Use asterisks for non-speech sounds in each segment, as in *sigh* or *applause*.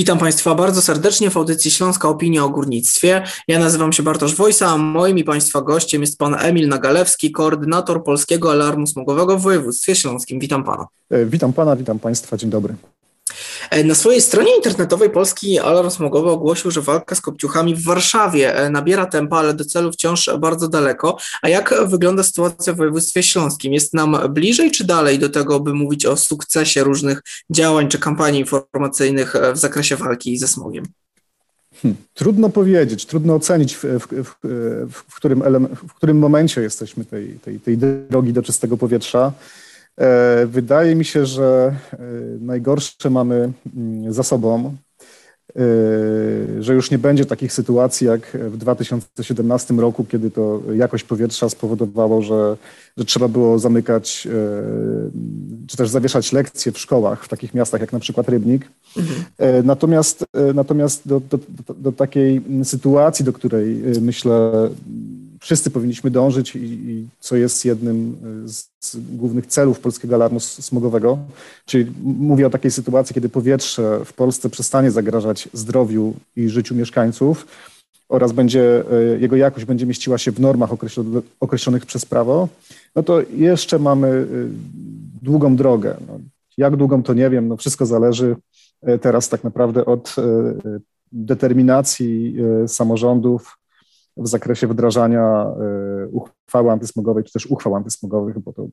Witam Państwa bardzo serdecznie w audycji Śląska Opinia o Górnictwie. Ja nazywam się Bartosz Wojsa, a moim i Państwa gościem jest Pan Emil Nagalewski, koordynator Polskiego Alarmu Smogowego w województwie śląskim. Witam Pana. E, witam Pana, witam Państwa, dzień dobry. E, na swojej stronie internetowej Polski Alarm Smogowy ogłosił, że walka z kopciuchami w Warszawie e, nabiera tempa, ale do celu wciąż bardzo daleko. A jak wygląda sytuacja w województwie śląskim? Jest nam bliżej czy dalej do tego, by mówić o sukcesie różnych działań czy kampanii informacyjnych e, w zakresie walki ze smogiem? Hmm, trudno powiedzieć, trudno ocenić, w, w, w, w którym, w którym momencie jesteśmy tej, tej, tej drogi do czystego powietrza. E, wydaje mi się, że e, najgorsze mamy mm, za sobą, e, że już nie będzie takich sytuacji jak w 2017 roku, kiedy to jakość powietrza spowodowało, że, że trzeba było zamykać czy też zawieszać lekcje w szkołach w takich miastach jak na przykład Rybnik. Mhm. Natomiast, natomiast do, do, do, do takiej sytuacji, do której myślę wszyscy powinniśmy dążyć i, i, co jest jednym z, z, głównych celów polskiego alarmu smogowego, czyli mówię o takiej sytuacji, kiedy powietrze w Polsce przestanie zagrażać zdrowiu i życiu mieszkańców oraz będzie, e, jego jakość będzie mieściła się w normach określonych przez prawo, no to jeszcze mamy e, długą drogę. No, jak długą to nie wiem, no wszystko zależy e, teraz tak naprawdę od determinacji samorządów, w zakresie wdrażania e, uchwały antysmogowej, czy też uchwał antysmogowych, bo to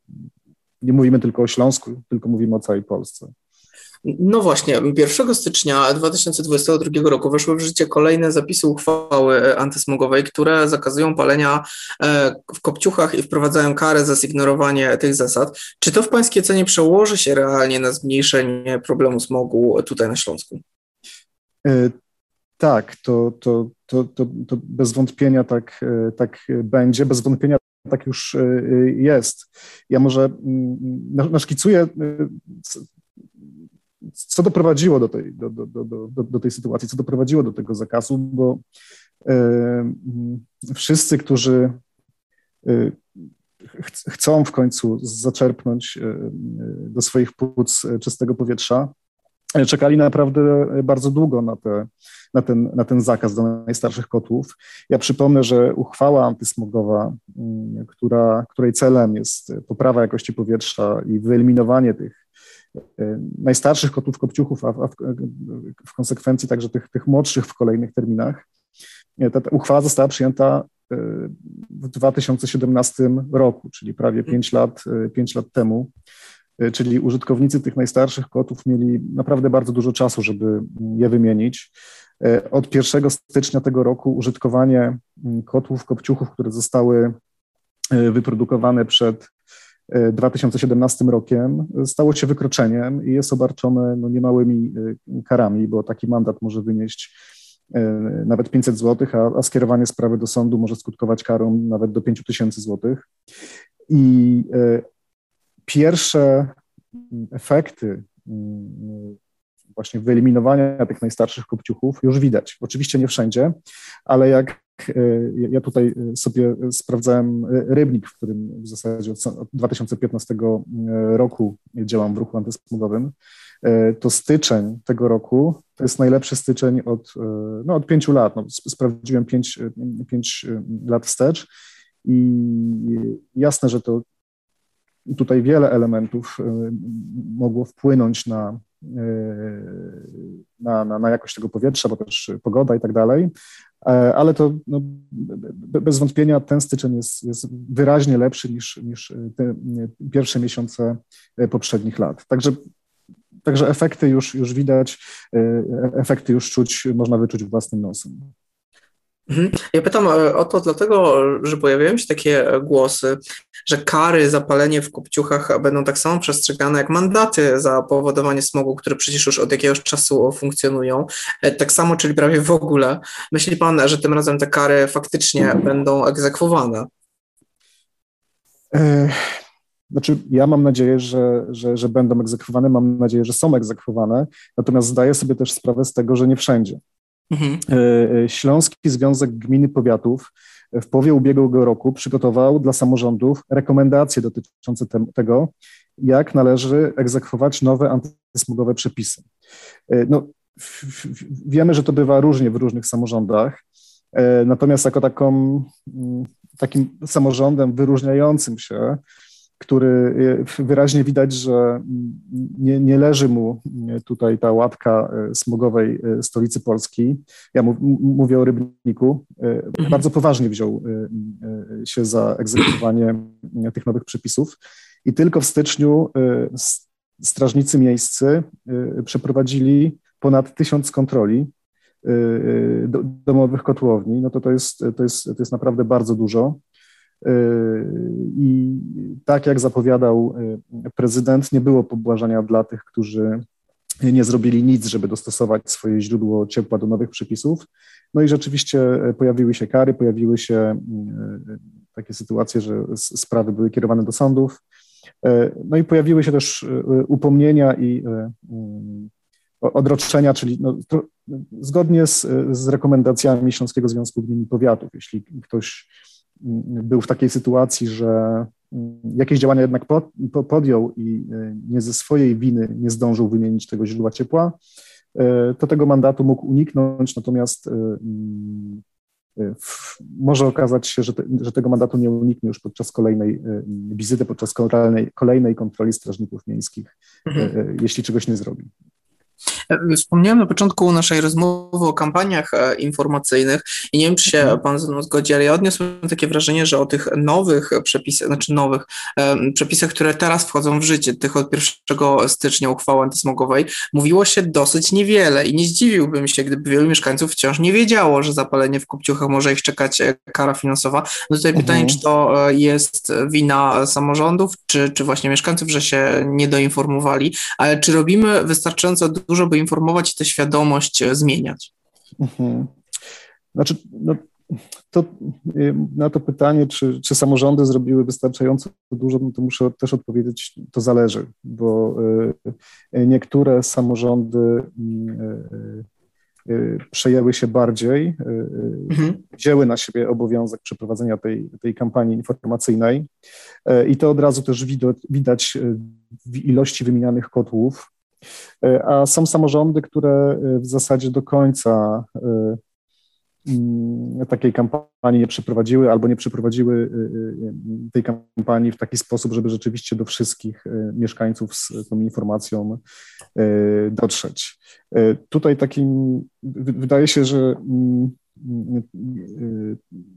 nie mówimy tylko o Śląsku, tylko mówimy o całej Polsce. No właśnie, 1 stycznia 2022 roku weszły w życie kolejne zapisy uchwały antysmogowej, które zakazują palenia e, w kopciuchach i wprowadzają karę za zignorowanie tych zasad. Czy to w Pańskiej cenie przełoży się realnie na zmniejszenie problemu smogu tutaj na Śląsku? E, tak, to, to, to, to, to bez wątpienia tak, e, tak będzie, bez wątpienia tak już e, jest. Ja może mm, naszkicuję, e, co doprowadziło do tej, do, do, do, do, do tej sytuacji, co doprowadziło do tego zakazu, bo wszyscy, którzy chcą w końcu zaczerpnąć do swoich płuc czystego powietrza, czekali naprawdę bardzo długo na, te, na, ten, na ten zakaz do najstarszych kotłów. Ja przypomnę, że uchwała antysmogowa, mm, która, której celem jest poprawa jakości powietrza i wyeliminowanie tych e, najstarszych kotłów kopciuchów, a, w, w konsekwencji także tych, tych młodszych w kolejnych terminach, e, ta, ta uchwała została przyjęta e, w 2017 roku, czyli prawie 5 lat, 5 lat temu. E, czyli użytkownicy tych najstarszych kotów mieli naprawdę bardzo dużo czasu, żeby je wymienić. E, od 1 stycznia tego roku użytkowanie mm, kotłów, kopciuchów, które zostały e, wyprodukowane przed 2017 rokiem, stało się wykroczeniem i jest obarczone no, niemałymi karami, bo taki mandat może wynieść nawet 500 zł, a, a skierowanie sprawy do sądu może skutkować karą nawet do 5000 zł. I pierwsze efekty mm, właśnie wyeliminowania tych najstarszych kopciuchów już widać. Oczywiście nie wszędzie, ale jak e, ja tutaj sobie sprawdzałem rybnik, w którym w zasadzie od 2015 roku działam w ruchu antysmogowym, e, to styczeń tego roku to jest najlepszy styczeń od, e, no, od pięciu lat. No, sprawdziłem pięć, pięć lat wstecz i jasne, że to tutaj wiele elementów y, mogło wpłynąć na, y, na, na, na jakość tego powietrza, bo też pogoda i tak dalej, e, ale to no, bez wątpienia ten styczeń jest, jest wyraźnie lepszy niż, niż te pierwsze miesiące poprzednich lat. Także Także efekty już, już widać, e, efekty już czuć, można wyczuć własnym nosem. Mhm. Ja pytam e, o to dlatego, że pojawiają się takie głosy, że kary za palenie w kopciuchach będą tak samo przestrzegane jak mandaty za powodowanie smogu, które przecież już od jakiegoś czasu funkcjonują. E, tak samo, czyli prawie w ogóle. Myśli Pan, że tym razem te kary faktycznie będą egzekwowane? E, znaczy, ja mam nadzieję, że, że, że będą egzekwowane, mam nadzieję, że są egzekwowane, natomiast zdaję sobie też sprawę z tego, że nie wszędzie. Mhm. E, e, Śląski Związek Gminy Powiatów w połowie ubiegłego roku przygotował dla samorządów rekomendacje dotyczące tego, jak należy egzekwować nowe antysmogowe przepisy. E, no, wiemy, że to bywa różnie w różnych samorządach. Natomiast jako taką, mm, takim samorządem wyróżniającym się który y, wyraźnie widać, że nie, nie, leży mu tutaj ta łatka y, smogowej y, stolicy Polski. Ja mówię o Rybniku. Mhm. Bardzo poważnie wziął się za egzekwowanie tych nowych przepisów i tylko w styczniu strażnicy miejscy przeprowadzili ponad tysiąc kontroli domowych kotłowni. No to to jest, to jest, to jest naprawdę bardzo dużo. I tak jak zapowiadał y, prezydent, nie było pobłażania dla tych, którzy nie zrobili nic, żeby dostosować swoje źródło ciepła do nowych przepisów. No i rzeczywiście pojawiły się kary, pojawiły się y, takie sytuacje, że sprawy były kierowane do sądów. Y, no i pojawiły się też upomnienia i odroczenia, czyli no, zgodnie z, z rekomendacjami Śląskiego Związku Gmin i Powiatów, jeśli ktoś był w takiej sytuacji, że mm, jakieś działania jednak podjął i e, nie ze swojej winy nie zdążył wymienić tego źródła ciepła, e, to tego mandatu mógł uniknąć, natomiast e, mm, może okazać się, że, te, że, tego mandatu nie uniknie już podczas kolejnej wizyty, podczas kolejnej, kolejnej kontroli strażników miejskich, mhm. jeśli czegoś nie zrobi. Wspomniałem na początku naszej rozmowy o kampaniach e, informacyjnych i nie wiem, czy się mhm. Pan ze mną zgodzi, ale ja odniosłem takie wrażenie, że o tych nowych przepisach, znaczy nowych przepisach, które teraz wchodzą w życie, tych od 1 stycznia uchwały antysmogowej, mówiło się dosyć niewiele i nie zdziwiłbym się, gdyby wielu mieszkańców wciąż nie wiedziało, że zapalenie w kopciuchach może ich czekać e, kara finansowa. No tutaj pytanie, mhm. czy to e, jest wina samorządów, czy, czy właśnie mieszkańców, że się nie doinformowali, ale czy robimy wystarczająco dużo, by informować i tę świadomość e, zmieniać? Mhm. Znaczy, no, to, y, na to pytanie, czy, czy samorządy zrobiły wystarczająco dużo, no to muszę też odpowiedzieć, to zależy, bo y, niektóre samorządy y, przejęły się bardziej, mhm. wzięły na siebie obowiązek przeprowadzenia tej, tej kampanii informacyjnej i to od razu też widać, widać w ilości wymienianych kotłów, a są samorządy, które e, w zasadzie do końca e, mm, takiej kampanii nie przeprowadziły albo nie przeprowadziły tej kampanii w taki sposób, żeby rzeczywiście do wszystkich mieszkańców z tą informacją dotrzeć. Tutaj takim, wydaje się, że mm,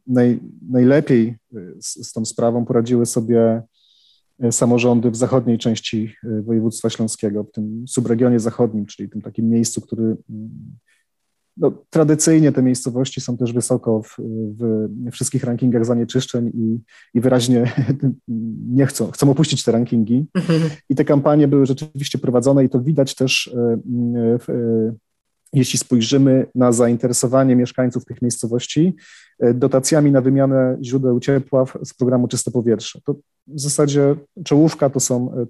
naj, najlepiej z, z tą sprawą poradziły sobie E, samorządy w zachodniej części e, województwa śląskiego, w tym subregionie zachodnim, czyli tym takim miejscu, który mm, no, tradycyjnie te miejscowości są też wysoko w, w wszystkich rankingach zanieczyszczeń i, i, wyraźnie *laughs* nie chcą, chcą opuścić te rankingi. Mhm. I te kampanie były rzeczywiście prowadzone i to widać też e, w, jeśli spojrzymy na zainteresowanie mieszkańców tych miejscowości e, dotacjami na wymianę źródeł ciepła z programu Czyste Powietrze, to w zasadzie czołówka to są, e,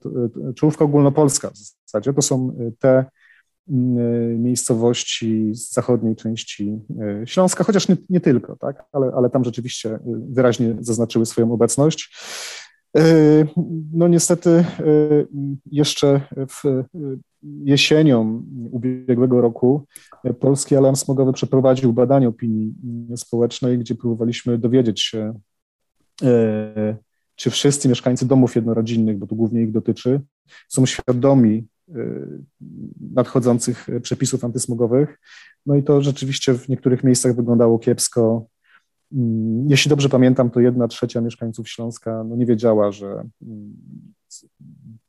e, czołówka ogólnopolska w zasadzie to są te miejscowości z zachodniej części Śląska, chociaż nie, nie tylko, tak? ale, ale tam rzeczywiście wyraźnie zaznaczyły swoją obecność. No niestety jeszcze w jesienią ubiegłego roku Polski Alarm Smogowy przeprowadził badanie opinii społecznej, gdzie próbowaliśmy dowiedzieć się, e, czy wszyscy mieszkańcy domów jednorodzinnych, bo to głównie ich dotyczy, są świadomi e, nadchodzących przepisów antysmogowych. No i to rzeczywiście w niektórych miejscach wyglądało kiepsko. Mm, jeśli dobrze pamiętam, to jedna trzecia mieszkańców Śląska no nie wiedziała, że mm,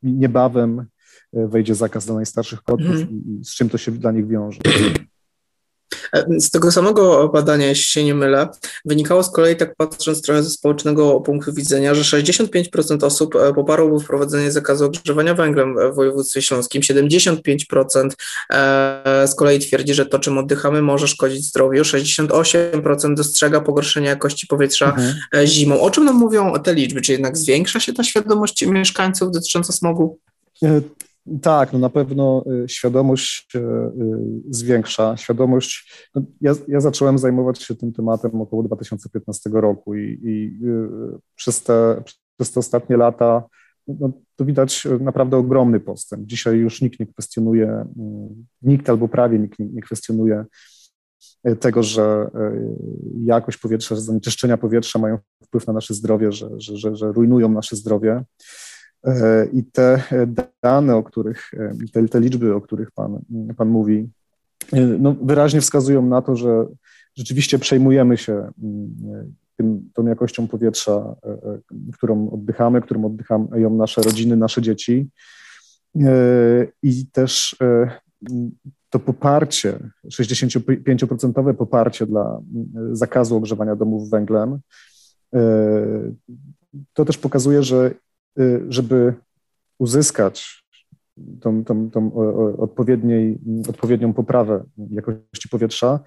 niebawem wejdzie zakaz dla najstarszych kotów mm. i, i z czym to się dla nich wiąże. Z tego samego badania, jeśli się nie mylę, wynikało z kolei, tak patrząc trochę ze społecznego punktu widzenia, że 65% osób e, poparłoby wprowadzenie zakazu ogrzewania węglem w województwie śląskim, 75% e, z kolei twierdzi, że to, czym oddychamy, może szkodzić zdrowiu, 68% dostrzega pogorszenie jakości powietrza mhm. E, zimą. O czym nam mówią te liczby? Czy jednak zwiększa się ta świadomość mieszkańców dotycząca smogu? Tak, no na pewno y, świadomość y, zwiększa. Świadomość. No ja, ja zacząłem zajmować się tym tematem około 2015 roku i, i y, przez, te, przez te ostatnie lata no, to widać naprawdę ogromny postęp. Dzisiaj już nikt nie kwestionuje, nikt albo prawie nikt nie kwestionuje tego, że jakość powietrza, zanieczyszczenia powietrza mają wpływ na nasze zdrowie, że, że, że, że rujnują nasze zdrowie. I te dane, o których, te, te liczby, o których pan, pan mówi, no, wyraźnie wskazują na to, że rzeczywiście przejmujemy się mm, tym, tą jakością powietrza, e, e, którą oddychamy, którą oddychają nasze rodziny, nasze dzieci. E, I też to poparcie, 65% poparcie dla zakazu ogrzewania domów węglem, to też pokazuje, że żeby uzyskać tą, tą, tą odpowiedniej, odpowiednią poprawę jakości powietrza,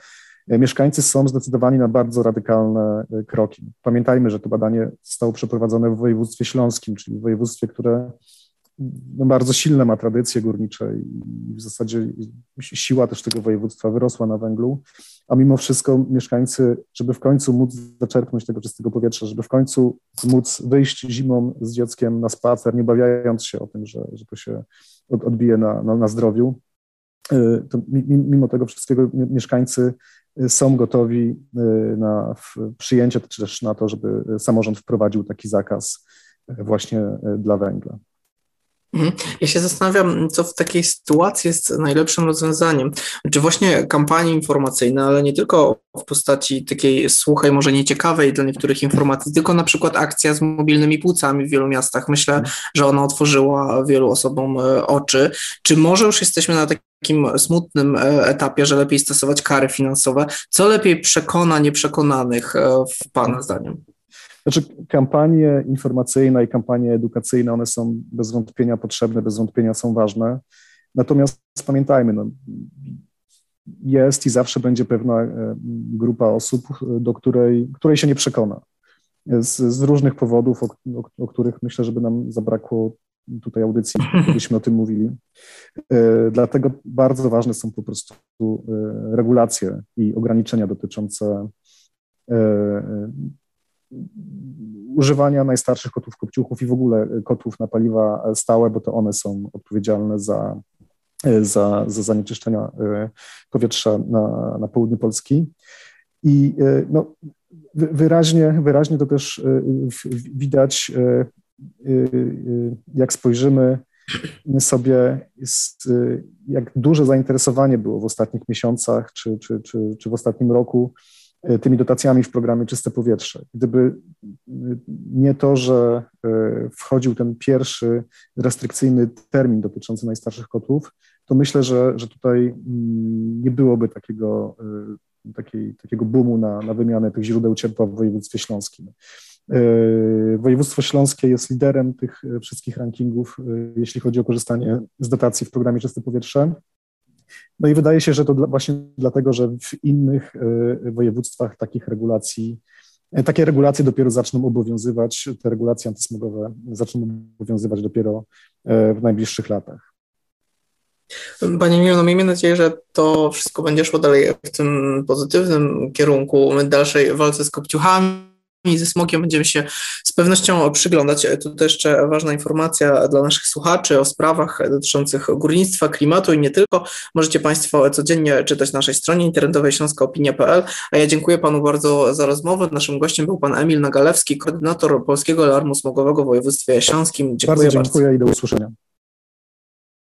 E, mieszkańcy są zdecydowani na bardzo radykalne e, kroki. Pamiętajmy, że to badanie zostało przeprowadzone w województwie śląskim, czyli w województwie, które no, bardzo silne ma tradycje górnicze i w zasadzie siła też tego województwa wyrosła na węglu, a mimo wszystko mieszkańcy, żeby w końcu móc zaczerpnąć tego czystego powietrza, żeby w końcu móc wyjść zimą z dzieckiem na spacer, nie obawiając się o tym, że, że to się odbije na, na, na zdrowiu, e, to mimo tego wszystkiego mieszkańcy są gotowi y, na przyjęcie, czy też na to, żeby samorząd wprowadził taki zakaz y, właśnie y, dla węgla. Mhm. Ja się zastanawiam, co w takiej sytuacji jest najlepszym rozwiązaniem. Czy właśnie kampanie informacyjne, ale nie tylko w postaci takiej słuchaj, może nieciekawej dla niektórych informacji, tylko na przykład akcja z mobilnymi płucami w wielu miastach. Myślę, że ona otworzyła wielu osobom oczy. Czy może już jesteśmy na takim takim smutnym e, etapie, że lepiej stosować kary finansowe. Co lepiej przekona nieprzekonanych e, w Pana zdaniem? Znaczy, kampanie informacyjne i kampanie edukacyjne, one są bez wątpienia potrzebne, bez wątpienia są ważne. Natomiast pamiętajmy, no, jest i zawsze będzie pewna e, grupa osób, do której, której się nie przekona. Z, z różnych powodów, o, o, o, których myślę, żeby nam zabrakło tutaj audycji, gdybyśmy o tym mówili. E, dlatego bardzo ważne są po prostu e, regulacje i ograniczenia dotyczące e, używania najstarszych kotów kopciuchów i w ogóle kotów na paliwa stałe, bo to one są odpowiedzialne za, za, za zanieczyszczenia powietrza na, na południu Polski. I no, wyraźnie, wyraźnie to też widać jak spojrzymy sobie, jak duże zainteresowanie było w ostatnich miesiącach czy, czy, czy, czy w ostatnim roku tymi dotacjami w programie Czyste Powietrze. Gdyby nie to, że wchodził ten pierwszy restrykcyjny termin dotyczący najstarszych kotłów, to myślę, że, że tutaj mm, nie byłoby takiego, takiej, takiego boomu na, na wymianę tych źródeł ciepła w województwie śląskim. E, województwo Śląskie jest liderem tych e, wszystkich rankingów, e, jeśli chodzi o korzystanie z dotacji w programie Czyste Powietrze. No i wydaje się, że to dla, właśnie dlatego, że w innych województwach takich regulacji, takie regulacje dopiero zaczną obowiązywać, te regulacje antysmogowe zaczną obowiązywać dopiero w najbliższych latach. Panie Miło, no miejmy nadzieję, że to wszystko będzie szło dalej w tym pozytywnym kierunku dalszej walce z kopciuchami i ze smogiem będziemy się z pewnością przyglądać. Tu też jeszcze ważna informacja dla naszych słuchaczy o sprawach dotyczących górnictwa, klimatu i nie tylko. Możecie Państwo codziennie czytać na naszej stronie internetowej śląskoopinia.pl, a ja dziękuję Panu bardzo za rozmowę. Naszym gościem był Pan Emil Nagalewski, koordynator Polskiego Alarmu Smogowego w województwie śląskim. Dziękuję bardzo. Dziękuję bardzo. i do usłyszenia.